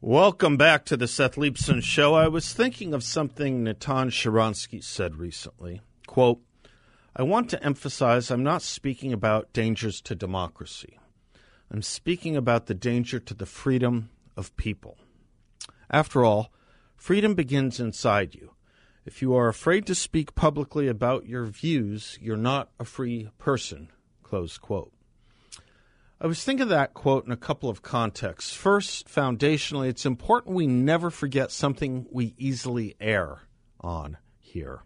Welcome back to the Seth Leibsohn Show. I was thinking of something Natan Sharansky said recently. Quote, I want to emphasize I'm not speaking about dangers to democracy. I'm speaking about the danger to the freedom of people. After all, freedom begins inside you. If you are afraid to speak publicly about your views, you're not a free person. Close quote. I was thinking of that quote in a couple of contexts. First, foundationally, it's important we never forget something we easily err on here.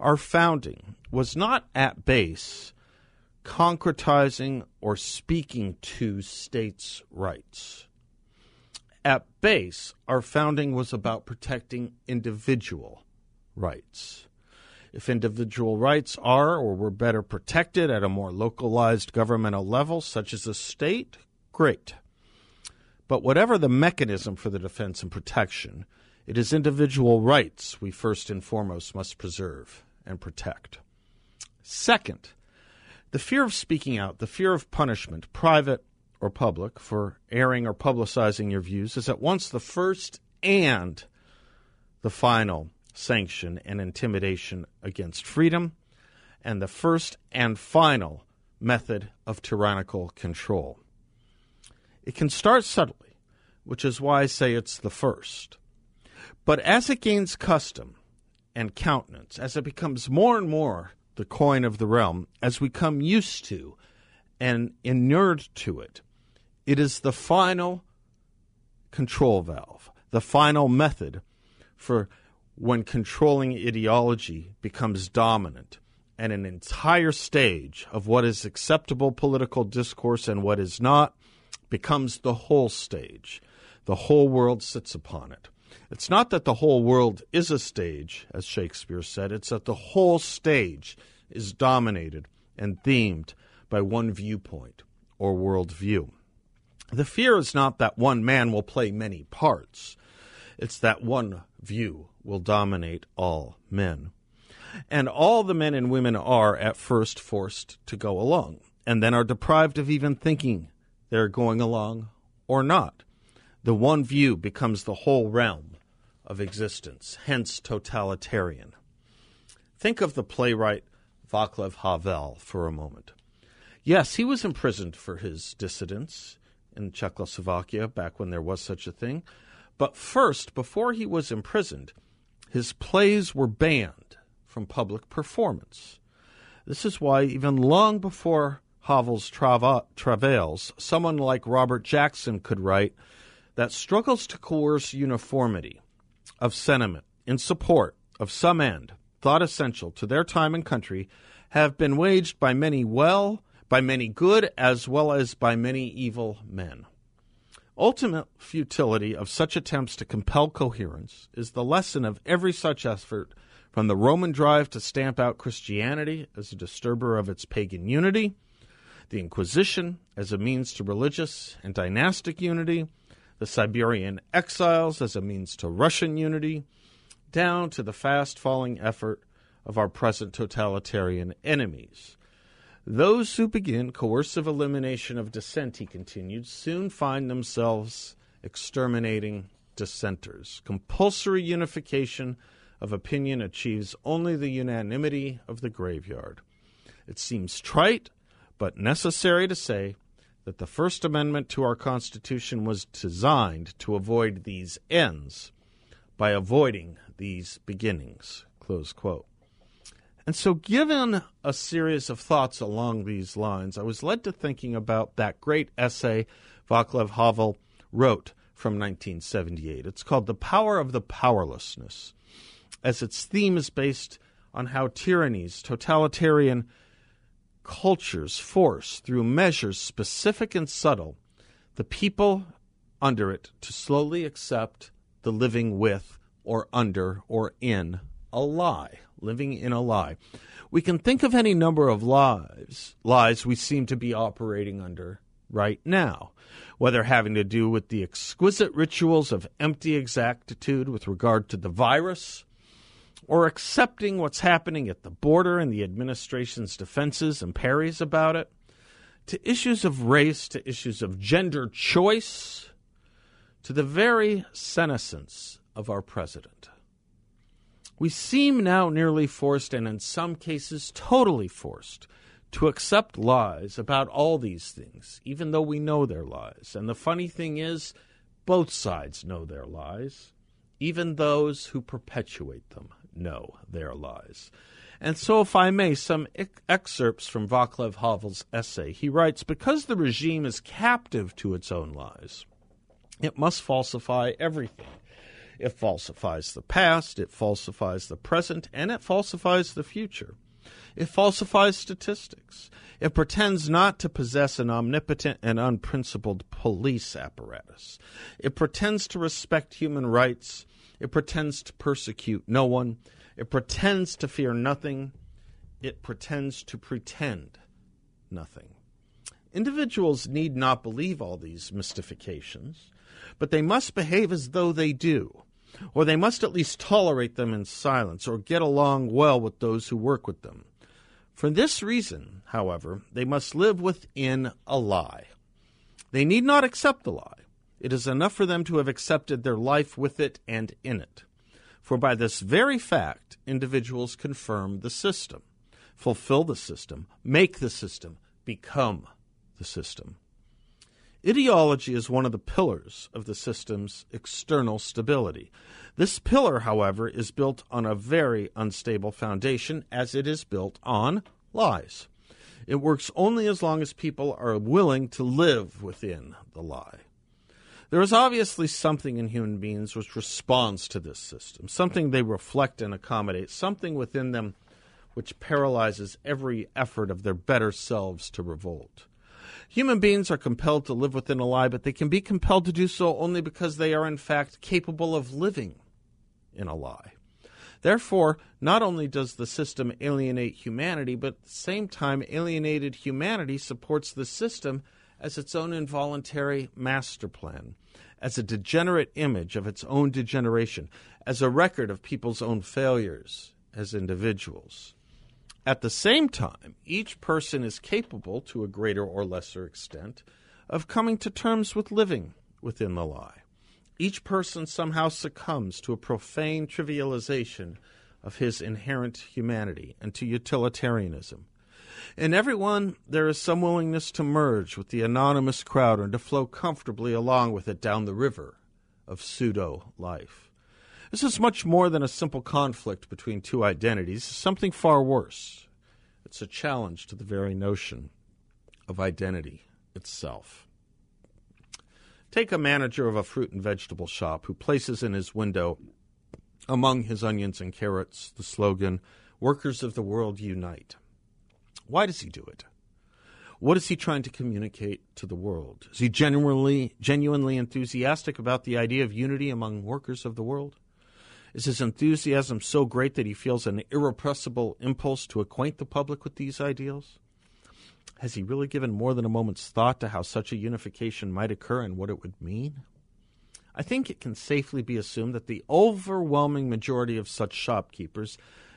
Our founding was not at base concretizing or speaking to states' rights. At base, our founding was about protecting individual rights. If individual rights are or were better protected at a more localized governmental level, such as a state, great. But whatever the mechanism for the defense and protection, it is individual rights we first and foremost must preserve and protect. Second, the fear of speaking out, the fear of punishment, private or public, for airing or publicizing your views is at once the first and the final sanction and intimidation against freedom, and the first and final method of tyrannical control. It can start subtly, which is why I say it's the first. But as it gains custom and countenance, as it becomes more and more the coin of the realm, as we come used to and inured to it, it is the final control valve, the final method for when controlling ideology becomes dominant and an entire stage of what is acceptable political discourse and what is not becomes the whole stage. The whole world sits upon it. It's not that the whole world is a stage, as Shakespeare said, it's that the whole stage is dominated and themed by one viewpoint or worldview. The fear is not that one man will play many parts, it's that one view will dominate all men. And all the men and women are at first forced to go along, and then are deprived of even thinking they're going along or not. The one view becomes the whole realm of existence, hence totalitarian. Think of the playwright Václav Havel for a moment. Yes, he was imprisoned for his dissidence in Czechoslovakia back when there was such a thing. But first, before he was imprisoned, his plays were banned from public performance. This is why, even long before Havel's trava- travails, someone like Robert Jackson could write that struggles to coerce uniformity of sentiment in support of some end thought essential to their time and country have been waged by many well, by many good, as well as by many evil men. Ultimate futility of such attempts to compel coherence is the lesson of every such effort from the Roman drive to stamp out Christianity as a disturber of its pagan unity, the Inquisition as a means to religious and dynastic unity, the Siberian exiles as a means to Russian unity, down to the fast falling effort of our present totalitarian enemies those who begin coercive elimination of dissent, he continued, soon find themselves exterminating dissenters. Compulsory unification of opinion achieves only the unanimity of the graveyard. It seems trite, but necessary to say that the First Amendment to our Constitution was designed to avoid these ends by avoiding these beginnings. Close quote. And so, given a series of thoughts along these lines, I was led to thinking about that great essay Václav Havel wrote from 1978. It's called The Power of the Powerlessness, as its theme is based on how tyrannies, totalitarian cultures force, through measures specific and subtle, the people under it to slowly accept the living with or under or in a lie, living in a lie. We can think of any number of lies, lies we seem to be operating under right now, whether having to do with the exquisite rituals of empty exactitude with regard to the virus, or accepting what's happening at the border and the administration's defenses and parries about it, to issues of race, to issues of gender choice, to the very senescence of our president. We seem now nearly forced, and in some cases totally forced, to accept lies about all these things, even though we know they're lies. And the funny thing is, both sides know their lies, even those who perpetuate them know their lies. And so, if I may, some excerpts from Vaclav Havel's essay. He writes Because the regime is captive to its own lies, it must falsify everything. It falsifies the past, it falsifies the present, and it falsifies the future. It falsifies statistics. It pretends not to possess an omnipotent and unprincipled police apparatus. It pretends to respect human rights. It pretends to persecute no one. It pretends to fear nothing. It pretends to pretend nothing. Individuals need not believe all these mystifications, but they must behave as though they do, or they must at least tolerate them in silence or get along well with those who work with them. For this reason, however, they must live within a lie. They need not accept the lie. It is enough for them to have accepted their life with it and in it. For by this very fact, individuals confirm the system, fulfill the system, make the system, become the system. Ideology is one of the pillars of the system's external stability. This pillar, however, is built on a very unstable foundation as it is built on lies. It works only as long as people are willing to live within the lie. There is obviously something in human beings which responds to this system, something they reflect and accommodate, something within them which paralyzes every effort of their better selves to revolt. Human beings are compelled to live within a lie, but they can be compelled to do so only because they are, in fact, capable of living in a lie. Therefore, not only does the system alienate humanity, but at the same time, alienated humanity supports the system as its own involuntary master plan, as a degenerate image of its own degeneration, as a record of people's own failures as individuals. At the same time, each person is capable, to a greater or lesser extent, of coming to terms with living within the lie. Each person somehow succumbs to a profane trivialization of his inherent humanity and to utilitarianism. In everyone, there is some willingness to merge with the anonymous crowd and to flow comfortably along with it down the river of pseudo life. This is much more than a simple conflict between two identities, something far worse. It's a challenge to the very notion of identity itself. Take a manager of a fruit and vegetable shop who places in his window, among his onions and carrots, the slogan, Workers of the World Unite. Why does he do it? What is he trying to communicate to the world? Is he genuinely, genuinely enthusiastic about the idea of unity among workers of the world? Is his enthusiasm so great that he feels an irrepressible impulse to acquaint the public with these ideals? Has he really given more than a moment's thought to how such a unification might occur and what it would mean? I think it can safely be assumed that the overwhelming majority of such shopkeepers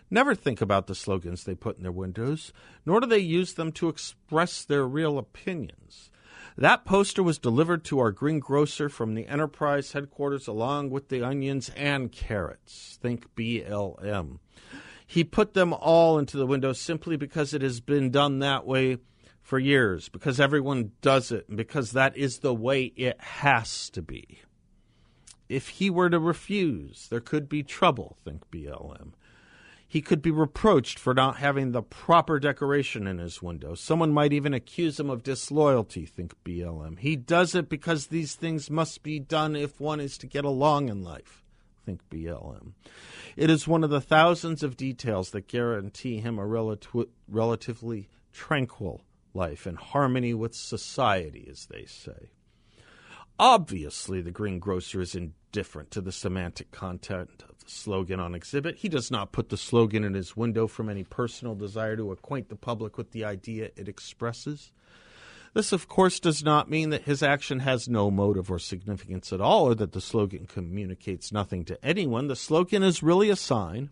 never think about the slogans they put in their windows, nor do they use them to express their real opinions. That poster was delivered to our greengrocer from the enterprise headquarters along with the onions and carrots. Think BLM. He put them all into the window simply because it has been done that way for years, because everyone does it, and because that is the way it has to be. If he were to refuse, there could be trouble, think BLM. He could be reproached for not having the proper decoration in his window. Someone might even accuse him of disloyalty, think BLM. He does it because these things must be done if one is to get along in life, think BLM. It is one of the thousands of details that guarantee him a relatively tranquil life in harmony with society, as they say. Obviously, the greengrocer is indifferent to the semantic content of slogan on exhibit. He does not put the slogan in his window from any personal desire to acquaint the public with the idea it expresses. This, of course, does not mean that his action has no motive or significance at all, or that the slogan communicates nothing to anyone. The slogan is really a sign,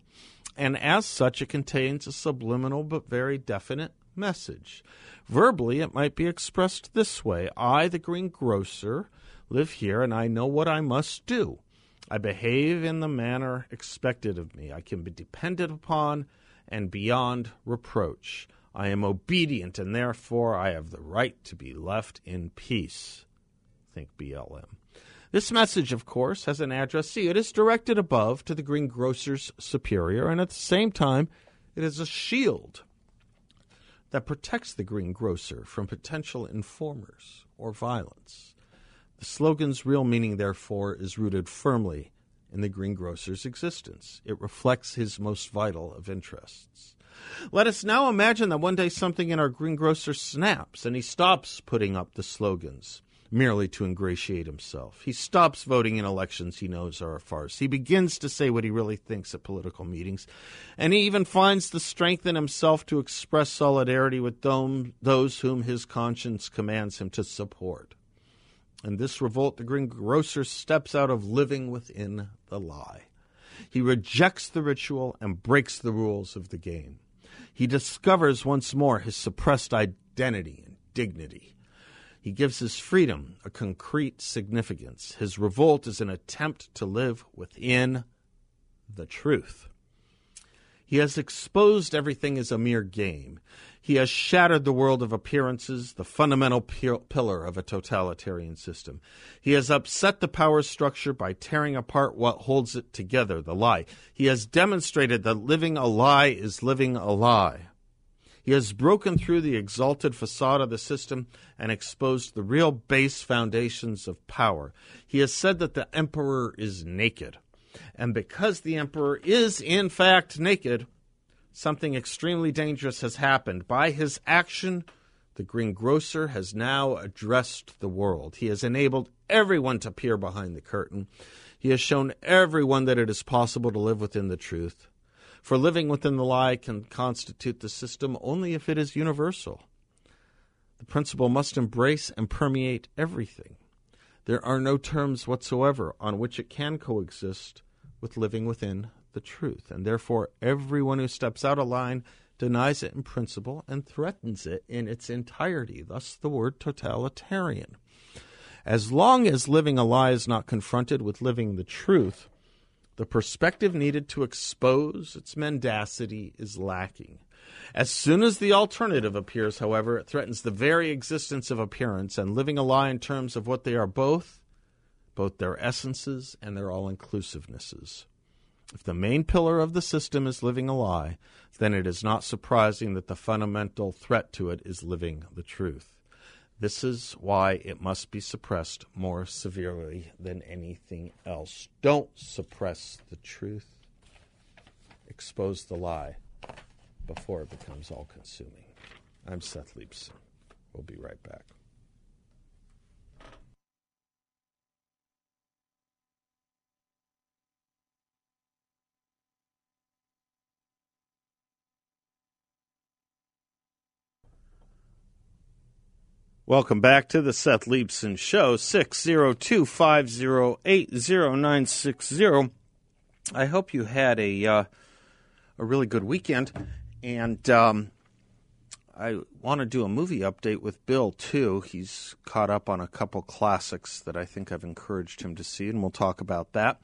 and as such, it contains a subliminal but very definite message. Verbally, it might be expressed this way I, the greengrocer, live here, and I know what I must do. I behave in the manner expected of me. I can be depended upon and beyond reproach. I am obedient, and therefore I have the right to be left in peace. Think BLM. This message, of course, has an addressee. It is directed above to the greengrocer's superior, and at the same time, it is a shield that protects the greengrocer from potential informers or violence. The slogan's real meaning, therefore, is rooted firmly in the greengrocer's existence. It reflects his most vital of interests. Let us now imagine that one day something in our greengrocer snaps and he stops putting up the slogans merely to ingratiate himself. He stops voting in elections he knows are a farce. He begins to say what he really thinks at political meetings, and he even finds the strength in himself to express solidarity with those whom his conscience commands him to support. In this revolt, the greengrocer steps out of living within the lie. He rejects the ritual and breaks the rules of the game he discovers once more his suppressed identity and dignity. He gives his freedom a concrete significance. His revolt is an attempt to live within the truth. He has exposed everything as a mere game. He has shattered the world of appearances, the fundamental pillar of a totalitarian system. He has upset the power structure by tearing apart what holds it together, the lie. He has demonstrated that living a lie is living a lie. He has broken through the exalted facade of the system and exposed the real base foundations of power. He has said that the emperor is naked. And because the emperor is, in fact, naked, something extremely dangerous has happened. By his action, the greengrocer has now addressed the world. He has enabled everyone to peer behind the curtain. He has shown everyone that it is possible to live within the truth. For living within the lie can constitute the system only if it is universal. The principle must embrace and permeate everything. There are no terms whatsoever on which it can coexist with living within the truth. And therefore, everyone who steps out of line denies it in principle and threatens it in its entirety. Thus, the word totalitarian. As long as living a lie is not confronted with living the truth, the perspective needed to expose its mendacity is lacking. As soon as the alternative appears, however, it threatens the very existence of appearance and living a lie in terms of what they are both, both their essences and their all inclusivenesses. If the main pillar of the system is living a lie, then it is not surprising that the fundamental threat to it is living the truth. This is why it must be suppressed more severely than anything else. Don't suppress the truth, expose the lie before it becomes all consuming. I'm Seth Leibsohn. We'll be right back. Welcome back to the Seth Leibsohn Show, 602 508 0960. I hope you had a, uh, a really good weekend. And um, I want to do a movie update with Bill, too. He's caught up on a couple classics that I think I've encouraged him to see, and we'll talk about that.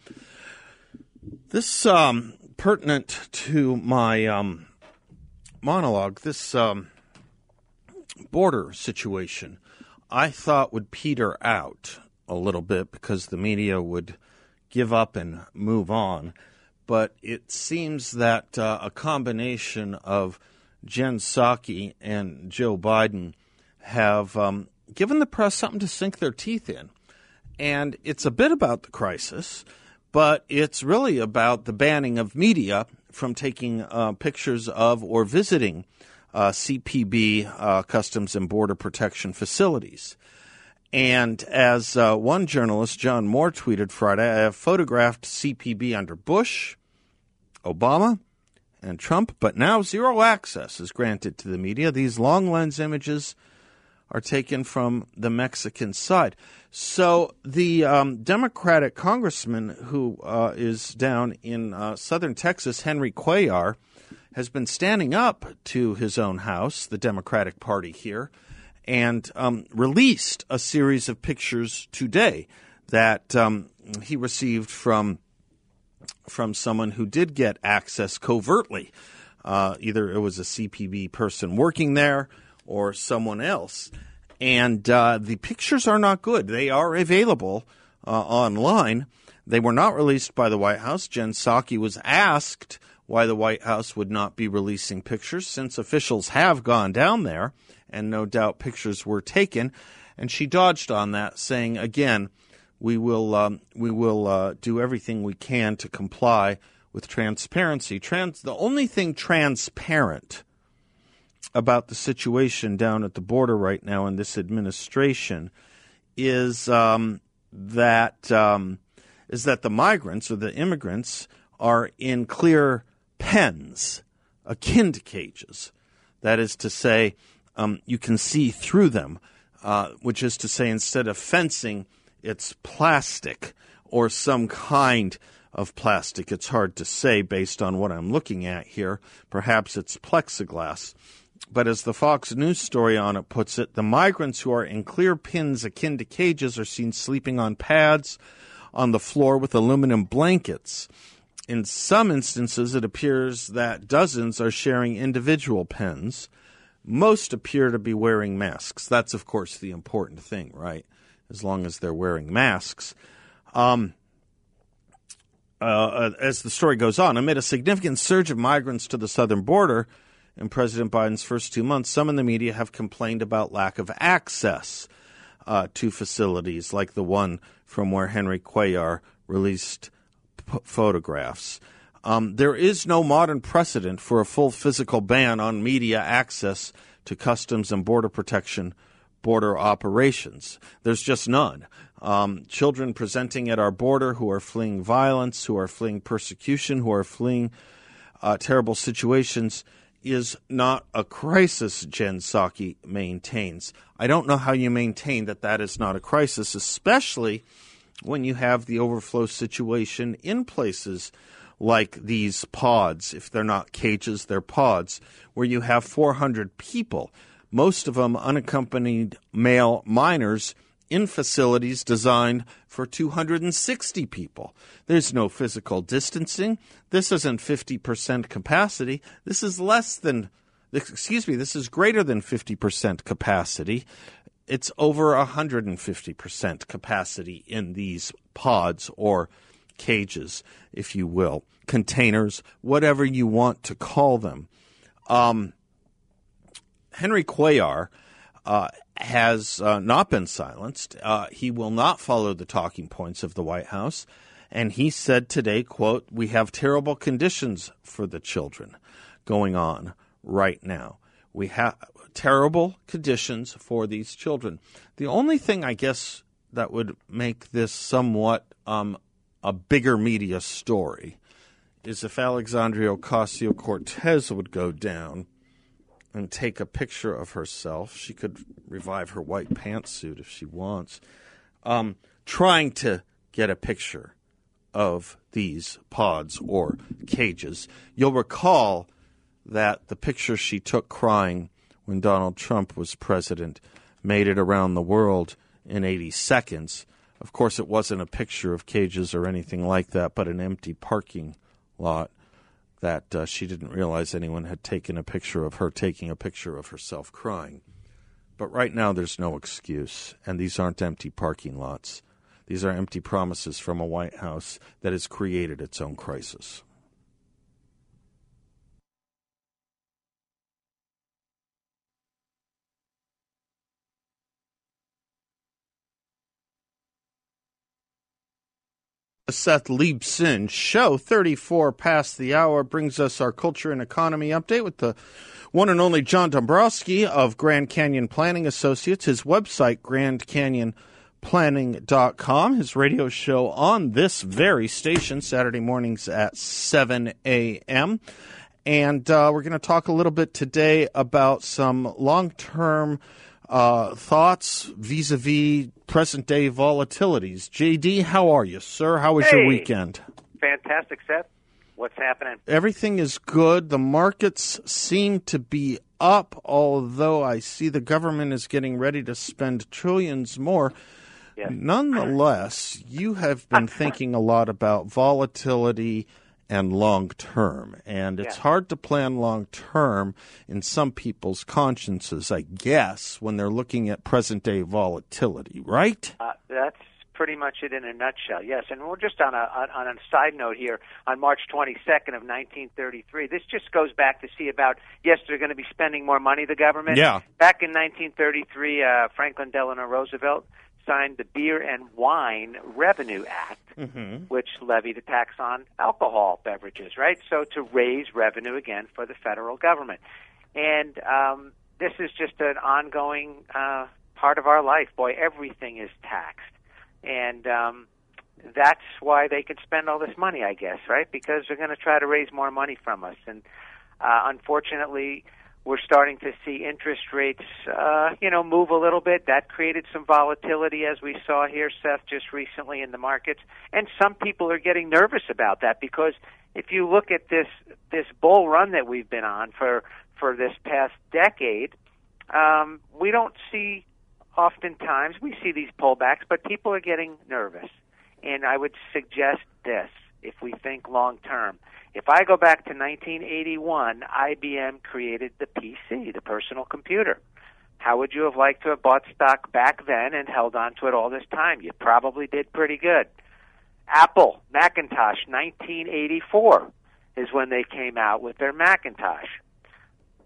This, um, pertinent to my um, monologue, this. Um, border situation, I thought would peter out a little bit because the media would give up and move on. But it seems that uh, a combination of Jen Psaki and Joe Biden have um, given the press something to sink their teeth in. And it's a bit about the crisis, but it's really about the banning of media from taking uh, pictures of or visiting uh, CBP uh, Customs and Border Protection facilities. And as uh, one journalist, John Moore, tweeted Friday, I have photographed CPB under Bush, Obama, and Trump, but now zero access is granted to the media. These long lens images are taken from the Mexican side. So the um, Democratic congressman who uh, is down in uh, southern Texas, Henry Cuellar, has been standing up to his own house, the Democratic Party here, and um, released a series of pictures today that um, he received from from someone who did get access covertly. Uh, either it was a CPB person working there or someone else. And uh, the pictures are not good. They are available uh, online. They were not released by the White House. Jen Psaki was asked why the White House would not be releasing pictures since officials have gone down there, and no doubt pictures were taken. And she dodged on that, saying, again, we will, um, we will uh, do everything we can to comply with transparency. Trans- the only thing transparent about the situation down at the border right now in this administration is um, that um, is that the migrants or the immigrants are in clear pens akin to cages. That is to say, um, you can see through them, uh, which is to say, instead of fencing, it's plastic or some kind of plastic. It's hard to say based on what I'm looking at here. Perhaps it's plexiglass. But as the Fox News story on it puts it, the migrants who are in clear pins akin to cages are seen sleeping on pads on the floor with aluminum blankets. In some instances, it appears that dozens are sharing individual pens. Most appear to be wearing masks. That's, of course, the important thing, right? As long as they're wearing masks. Um, uh, as the story goes on, amid a significant surge of migrants to the southern border, in President Biden's first two months, some in the media have complained about lack of access uh, to facilities like the one from where Henry Cuellar released p- photographs. Um, there is no modern precedent for a full physical ban on media access to Customs and Border Protection border operations. There's just none. Um, children presenting at our border who are fleeing violence, who are fleeing persecution, who are fleeing uh, terrible situations is not a crisis, Jen Psaki maintains. I don't know how you maintain that that is not a crisis, especially when you have the overflow situation in places like these pods. If they're not cages, they're pods, where you have 400 people, most of them unaccompanied male minors in facilities designed for 260 people. There's no physical distancing. This isn't 50% capacity. This is less than, excuse me, this is greater than 50% capacity. It's over 150% capacity in these pods or cages, if you will, containers, whatever you want to call them. Um, Henry Cuellar uh, has uh, not been silenced. Uh, he will not follow the talking points of the White House. And he said today, quote, we have terrible conditions for the children going on right now. We have terrible conditions for these children. The only thing I guess that would make this somewhat um, a bigger media story is if Alexandria Ocasio Cortez would go down and take a picture of herself. She could revive her white pantsuit if she wants. Um, trying to get a picture of these pods or cages. You'll recall that the picture she took crying when Donald Trump was president made it around the world in 80 seconds. Of course, it wasn't a picture of cages or anything like that, but an empty parking lot that uh, she didn't realize anyone had taken a picture of her taking a picture of herself crying. But right now, there's no excuse, and these aren't empty parking lots. These are empty promises from a White House that has created its own crisis. Seth Leibsohn show 34 past the hour brings us our culture and economy update with the one and only John Dombroski of Grand Canyon Planning Associates. His website, grandcanyonplanning.com. His radio show on this very station, Saturday mornings at 7 a.m. And uh, we're going to talk a little bit today about some long term uh, thoughts vis a vis present day volatilities. JD, how are you, sir? How was hey, your weekend? Fantastic, Seth. What's happening? Everything is good. The markets seem to be up, although I see the government is getting ready to spend trillions more. Yes. Nonetheless, you have been thinking a lot about volatility and long term. And it's Yeah. hard to plan long term in some people's consciences, I guess, when they're looking at present day volatility, right? Uh, that's pretty much it in a nutshell. Yes, and we're just on a on, a side note here. On March 22nd of 1933, this just goes back to see about yes, they're going to be spending more money. The government. Yeah. Back in 1933, uh, Franklin Delano Roosevelt signed the Beer and Wine Revenue Act, which levied a tax on alcohol beverages. Right. So to raise revenue again for the federal government, and um, this is just an ongoing uh, part of our life. Boy, everything is taxed and um, that's why they can spend all this money, I guess, right? Because they're going to try to raise more money from us, and uh, unfortunately, we're starting to see interest rates, uh, you know, move a little bit. That created some volatility, as we saw here, Seth, just recently in the markets, and some people are getting nervous about that because if you look at this this bull run that we've been on for for this past decade, um, we don't see oftentimes we see these pullbacks, but people are getting nervous. And I would suggest this if we think long term. If I go back to 1981, IBM created the PC, the personal computer. How would you have liked to have bought stock back then and held on to it all this time? You probably did pretty good. Apple, Macintosh, 1984 is when they came out with their Macintosh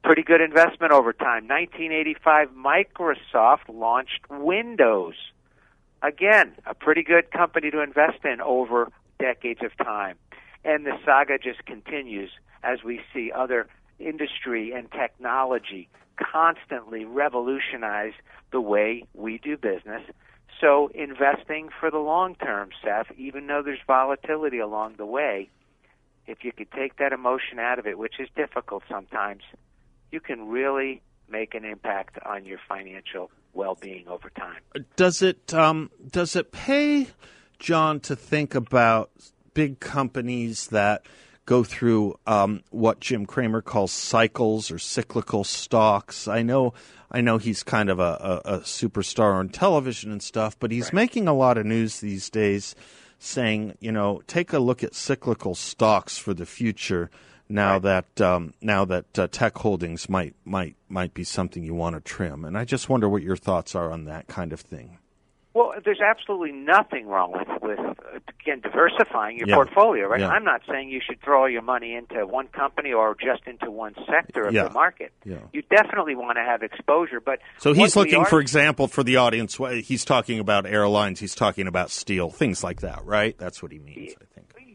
pretty good investment over time. 1985, Microsoft launched Windows. Again, a pretty good company to invest in over decades of time. And the saga just continues as we see other industry and technology constantly revolutionize the way we do business. So, investing for the long term, Seth, even though there's volatility along the way, if you could take that emotion out of it, which is difficult sometimes, you can really make an impact on your financial well-being over time. Does it um, does it pay, John, to think about big companies that go through um, what Jim Cramer calls cycles or cyclical stocks? I know, I know he's kind of a, a, a superstar on television and stuff, but he's Right. making a lot of news these days, saying, you know, take a look at cyclical stocks for the future. Now that um, now that uh, tech holdings might might might be something you want to trim, and I just wonder what your thoughts are on that kind of thing. Well, there's absolutely nothing wrong with with uh, again diversifying your Yeah. portfolio, right? Yeah. I'm not saying you should throw all your money into one company or just into one sector of Yeah. the market. You definitely want to have exposure, but So he's looking, are- for example, for the audience. He's talking about airlines. He's talking about steel, things like that, right? That's what he means.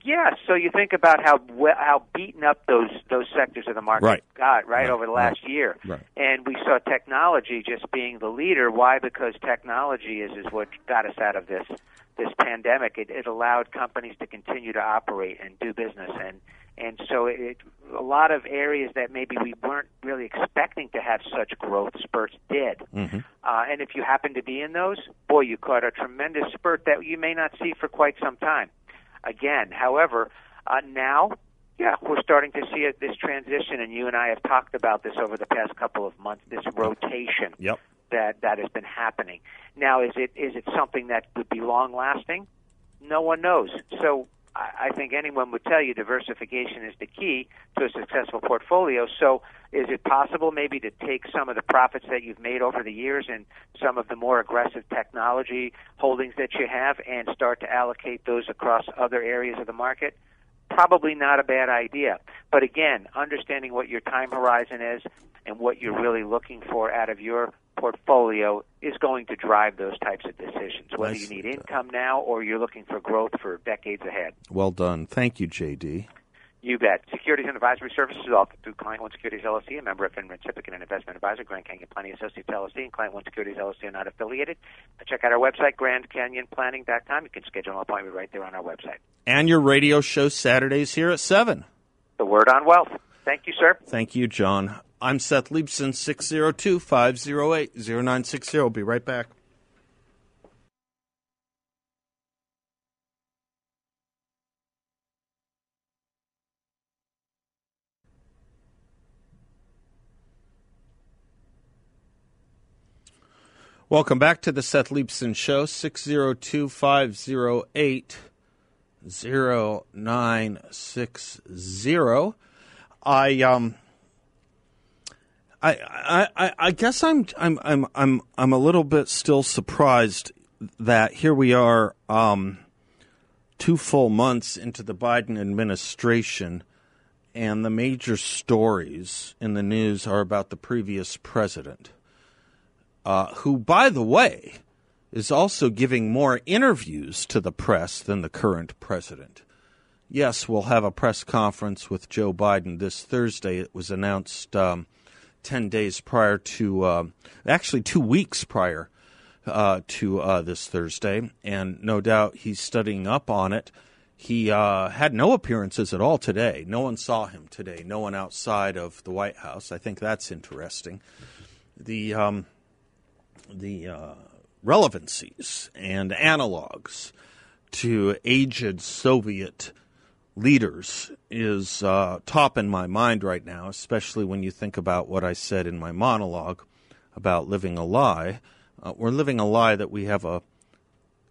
Yeah, so you think about how we- how beaten up those those sectors of the market Right. got right, Right, over the last year, Right. and we saw technology just being the leader. Why? Because technology is is what got us out of this this pandemic. It, it allowed companies to continue to operate and do business, and and so it a lot of areas that maybe we weren't really expecting to have such growth spurts did. Mm-hmm. Uh, and if you happen to be in those, boy, you caught a tremendous spurt that you may not see for quite some time. Again, however, uh, now, yeah, we're starting to see it, this transition, and you and I have talked about this over the past couple of months. This rotation Yep. that that has been happening. Now, is it is it something that would be long lasting? No one knows. So I, think anyone would tell you diversification is the key to a successful portfolio. So is it possible maybe to take some of the profits that you've made over the years and some of the more aggressive technology holdings that you have and start to allocate those across other areas of the market? Probably not a bad idea. But again, understanding what your time horizon is and what you're really looking for out of your portfolio is going to drive those types of decisions, whether you need income now or you're looking for growth for decades ahead. Well done. Thank you, JD. You bet. Securities and Advisory Services offered through Client One Securities LLC, a member of FINRA and Investment Advisor, Grand Canyon Planning Associates LLC, and Client One Securities LLC are not affiliated. Check out our website, GrandCanyonPlanning.com. You can schedule an appointment right there on our website. And your radio show Saturdays here at 7. The word on wealth. Thank you, sir. Thank you, John. I'm Seth Leibsohn, 602 508 0960. Be right back. Welcome back to the Seth Leibsohn Show, 602 508 0960. I um I, I, I- guess I'm I'm I'm I'm I'm a little bit still surprised that here we are um two full months into the Biden administration and the major stories in the news are about the previous president. Uh, who by the way is also giving more interviews to the press than the current president. Yes, we'll have a press conference with Joe Biden this Thursday. It was announced um, 10 days prior to, uh, actually, two weeks prior uh, to uh, this Thursday, and no doubt he's studying up on it. He uh, had no appearances at all today. No one saw him today. No one outside of the White House. I think that's interesting. The um, the uh, relevancies and analogs to aged Soviet leaders is uh, top in my mind right now, especially when you think about what I said in my monologue about living a lie. Uh, we're living a lie that we have a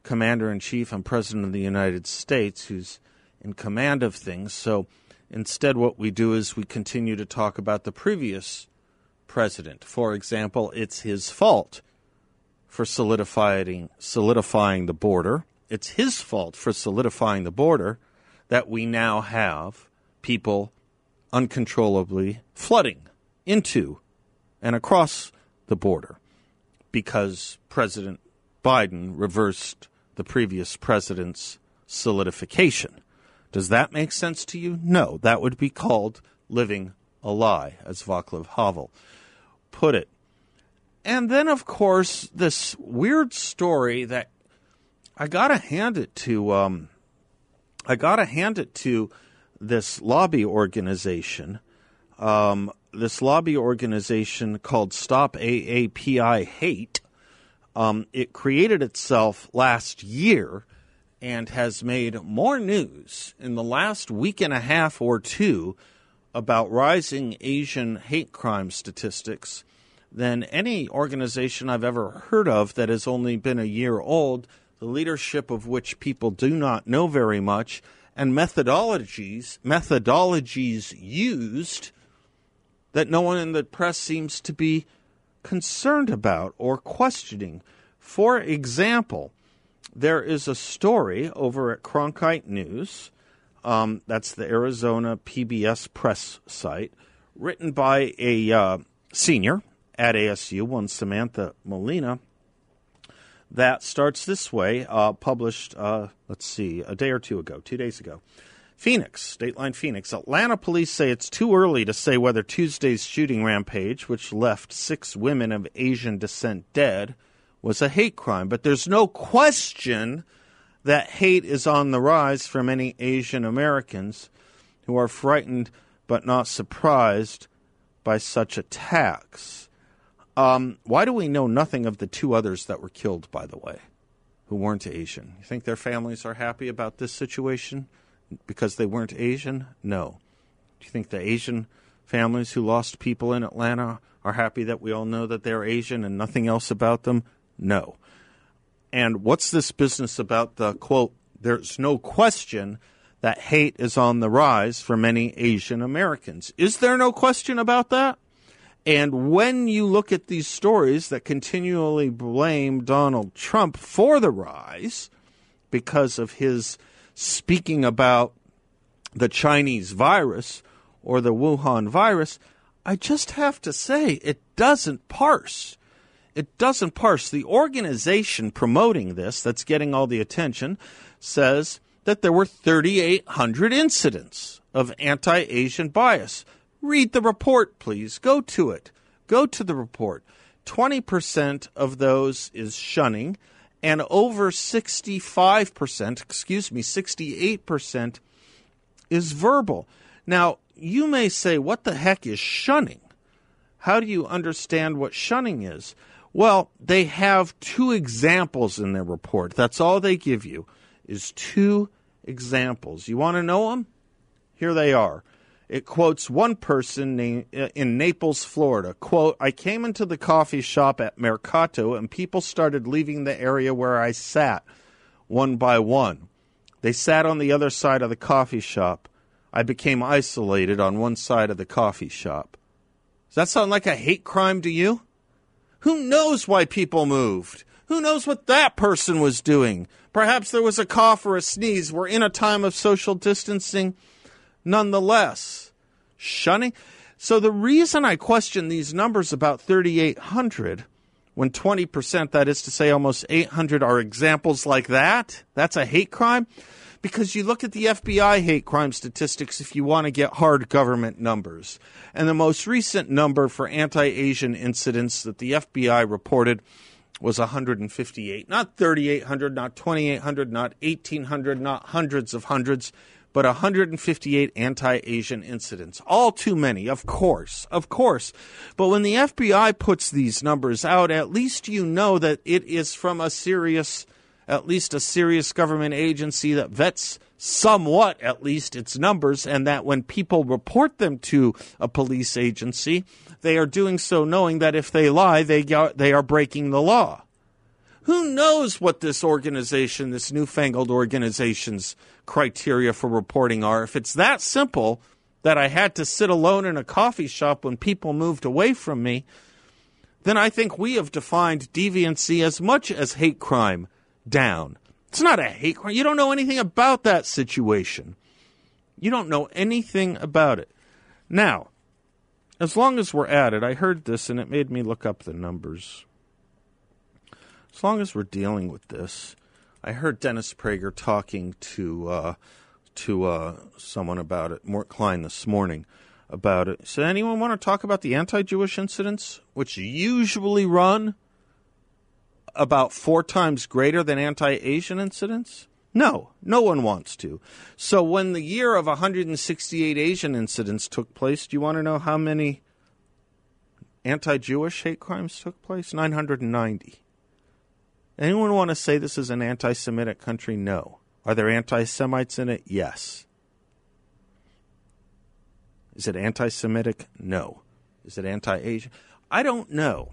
commander in chief and president of the United States who's in command of things. So instead, what we do is we continue to talk about the previous president. For example, it's his fault for solidifying solidifying the border. It's his fault for solidifying the border that we now have people uncontrollably flooding into and across the border because President Biden reversed the previous president's solidification. Does that make sense to you? No, that would be called living a lie, as Václav Havel put it. And then, of course, this weird story that I gotta hand it to. Um, I gotta hand it to this lobby organization. Um, this lobby organization called Stop AAPI Hate. Um, it created itself last year and has made more news in the last week and a half or two about rising Asian hate crime statistics than any organization I've ever heard of that has only been a year old, the leadership of which people do not know very much, and methodologies methodologies used that no one in the press seems to be concerned about or questioning. For example, there is a story over at Cronkite News, um, that's the Arizona PBS press site, written by a uh, senior at ASU, one Samantha Molina, that starts this way, uh, published, uh, let's see, a day or two ago, two days ago. Phoenix, Dateline Phoenix. Atlanta police say it's too early to say whether Tuesday's shooting rampage, which left six women of Asian descent dead, was a hate crime. But there's no question that hate is on the rise for many Asian Americans who are frightened but not surprised by such attacks. Um, why do we know nothing of the two others that were killed, by the way, who weren't Asian? You think their families are happy about this situation because they weren't Asian? No. Do you think the Asian families who lost people in Atlanta are happy that we all know that they're Asian and nothing else about them? No. And what's this business about the quote, there's no question that hate is on the rise for many Asian Americans? Is there no question about that? And when you look at these stories that continually blame Donald Trump for the rise because of his speaking about the Chinese virus or the Wuhan virus, I just have to say it doesn't parse. It doesn't parse. The organization promoting this, that's getting all the attention, says that there were 3,800 incidents of anti Asian bias. Read the report, please. Go to it. Go to the report. 20% of those is shunning, and over 65%, excuse me, 68% is verbal. Now, you may say, what the heck is shunning? How do you understand what shunning is? Well, they have two examples in their report. That's all they give you is two examples. You want to know them? Here they are. It quotes one person uh, in Naples, Florida. Quote, I came into the coffee shop at Mercato and people started leaving the area where I sat one by one. They sat on the other side of the coffee shop. I became isolated on one side of the coffee shop. Does that sound like a hate crime to you? Who knows why people moved? Who knows what that person was doing? Perhaps there was a cough or a sneeze. We're in a time of social distancing nonetheless. Shunning. So the reason I question these numbers about 3,800 when 20%, that is to say almost 800, are examples like that, that's a hate crime. Because you look at the FBI hate crime statistics if you want to get hard government numbers. And the most recent number for anti Asian incidents that the FBI reported was 158. Not 3,800, not 2,800, not 1,800, not hundreds of hundreds, but 158 anti Asian incidents. All too many, of course, of course. But when the FBI puts these numbers out, at least you know that it is from a serious at least a serious government agency that vets somewhat, at least, its numbers, and that when people report them to a police agency, they are doing so knowing that if they lie, they, they are breaking the law. Who knows what this organization, this newfangled organization's criteria for reporting are? If it's that simple that I had to sit alone in a coffee shop when people moved away from me, then I think we have defined deviancy as much as hate crime down. It's not a hate crime. You don't know anything about that situation. You don't know anything about it. Now, as long as we're at it, I heard this and it made me look up the numbers. As long as we're dealing with this, I heard Dennis Prager talking to uh, to uh, someone about it, Mort Klein, this morning about it. So, anyone want to talk about the anti-Jewish incidents, which usually run about four times greater than anti Asian incidents? No, no one wants to. So when the year of 168 Asian incidents took place, do you want to know how many anti Jewish hate crimes took place? 990. Anyone want to say this is an anti Semitic country? No. Are there anti Semites in it? Yes. Is it anti Semitic? No. Is it anti Asian? I don't know.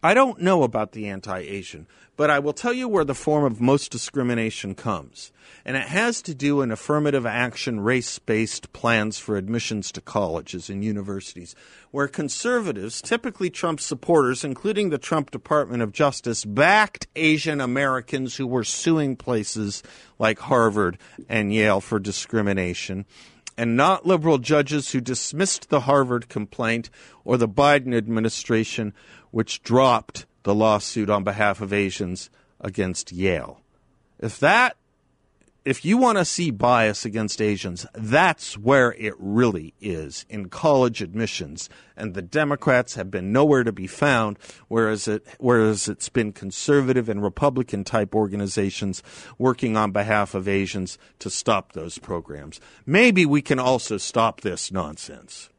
I don't know about the anti Asian, but I will tell you where the form of most discrimination comes. And it has to do in affirmative action, race based plans for admissions to colleges and universities, where conservatives, typically Trump supporters, including the Trump Department of Justice, backed Asian Americans who were suing places like Harvard and Yale for discrimination and not liberal judges who dismissed the Harvard complaint or the Biden administration which dropped the lawsuit on behalf of Asians against Yale. If that if you want to see bias against Asians, that's where it really is in college admissions. And the Democrats have been nowhere to be found, whereas it whereas it's been conservative and Republican type organizations working on behalf of Asians to stop those programs. Maybe we can also stop this nonsense.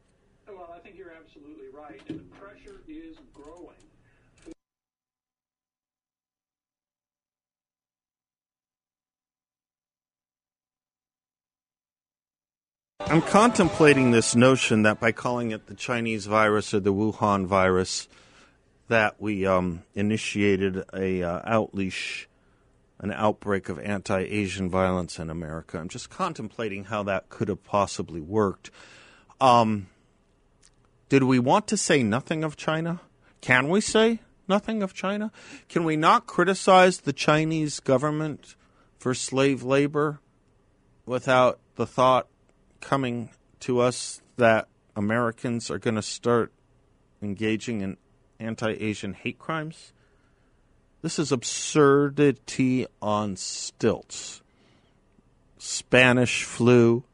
I'm contemplating this notion that by calling it the Chinese virus or the Wuhan virus, that we um, initiated a uh, outleash, an outbreak of anti-Asian violence in America. I'm just contemplating how that could have possibly worked. Um, did we want to say nothing of China? Can we say nothing of China? Can we not criticize the Chinese government for slave labor without the thought coming to us that Americans are going to start engaging in anti Asian hate crimes. This is absurdity on stilts. Spanish flu,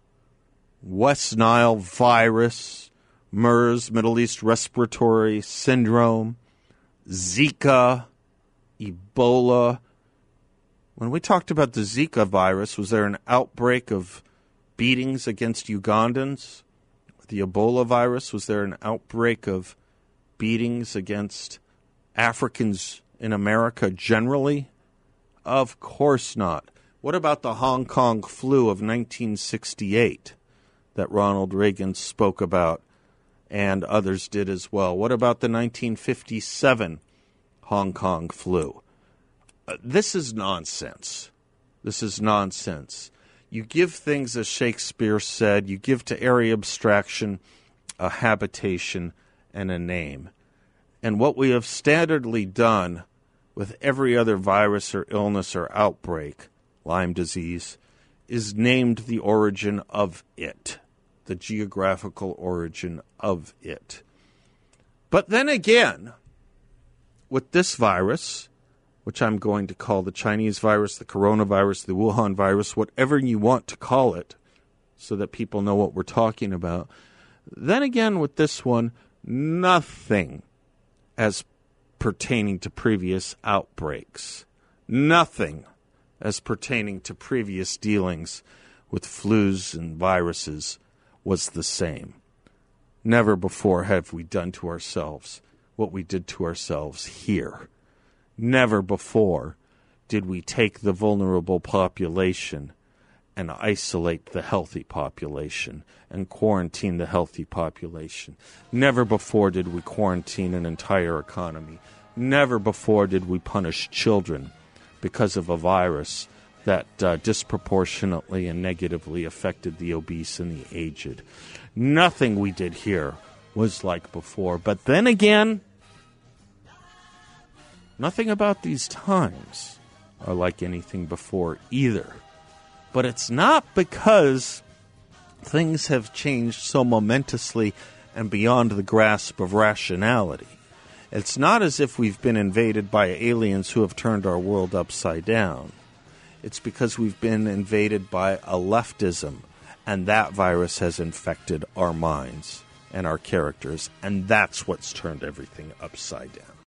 West Nile virus, MERS, Middle East Respiratory Syndrome, Zika, Ebola. When we talked about the Zika virus, was there an outbreak of beatings against Ugandans? The Ebola virus, was there an outbreak of beatings against Africans in America generally? Of course not. What about the Hong Kong flu of 1968 that Ronald Reagan spoke about and others did as well? What about the 1957 Hong Kong flu? Uh, this is nonsense. This is nonsense. You give things, as Shakespeare said, you give to airy abstraction a habitation and a name. And what we have standardly done with every other virus or illness or outbreak, Lyme disease, is named the origin of it, the geographical origin of it. But then again, with this virus, which I'm going to call the Chinese virus, the coronavirus, the Wuhan virus, whatever you want to call it, so that people know what we're talking about. Then again, with this one, nothing as pertaining to previous outbreaks, nothing as pertaining to previous dealings with flus and viruses was the same. Never before have we done to ourselves what we did to ourselves here. Never before did we take the vulnerable population and isolate the healthy population and quarantine the healthy population. Never before did we quarantine an entire economy. Never before did we punish children because of a virus that uh, disproportionately and negatively affected the obese and the aged. Nothing we did here was like before. But then again, nothing about these times are like anything before either. But it's not because things have changed so momentously and beyond the grasp of rationality. It's not as if we've been invaded by aliens who have turned our world upside down. It's because we've been invaded by a leftism, and that virus has infected our minds and our characters, and that's what's turned everything upside down.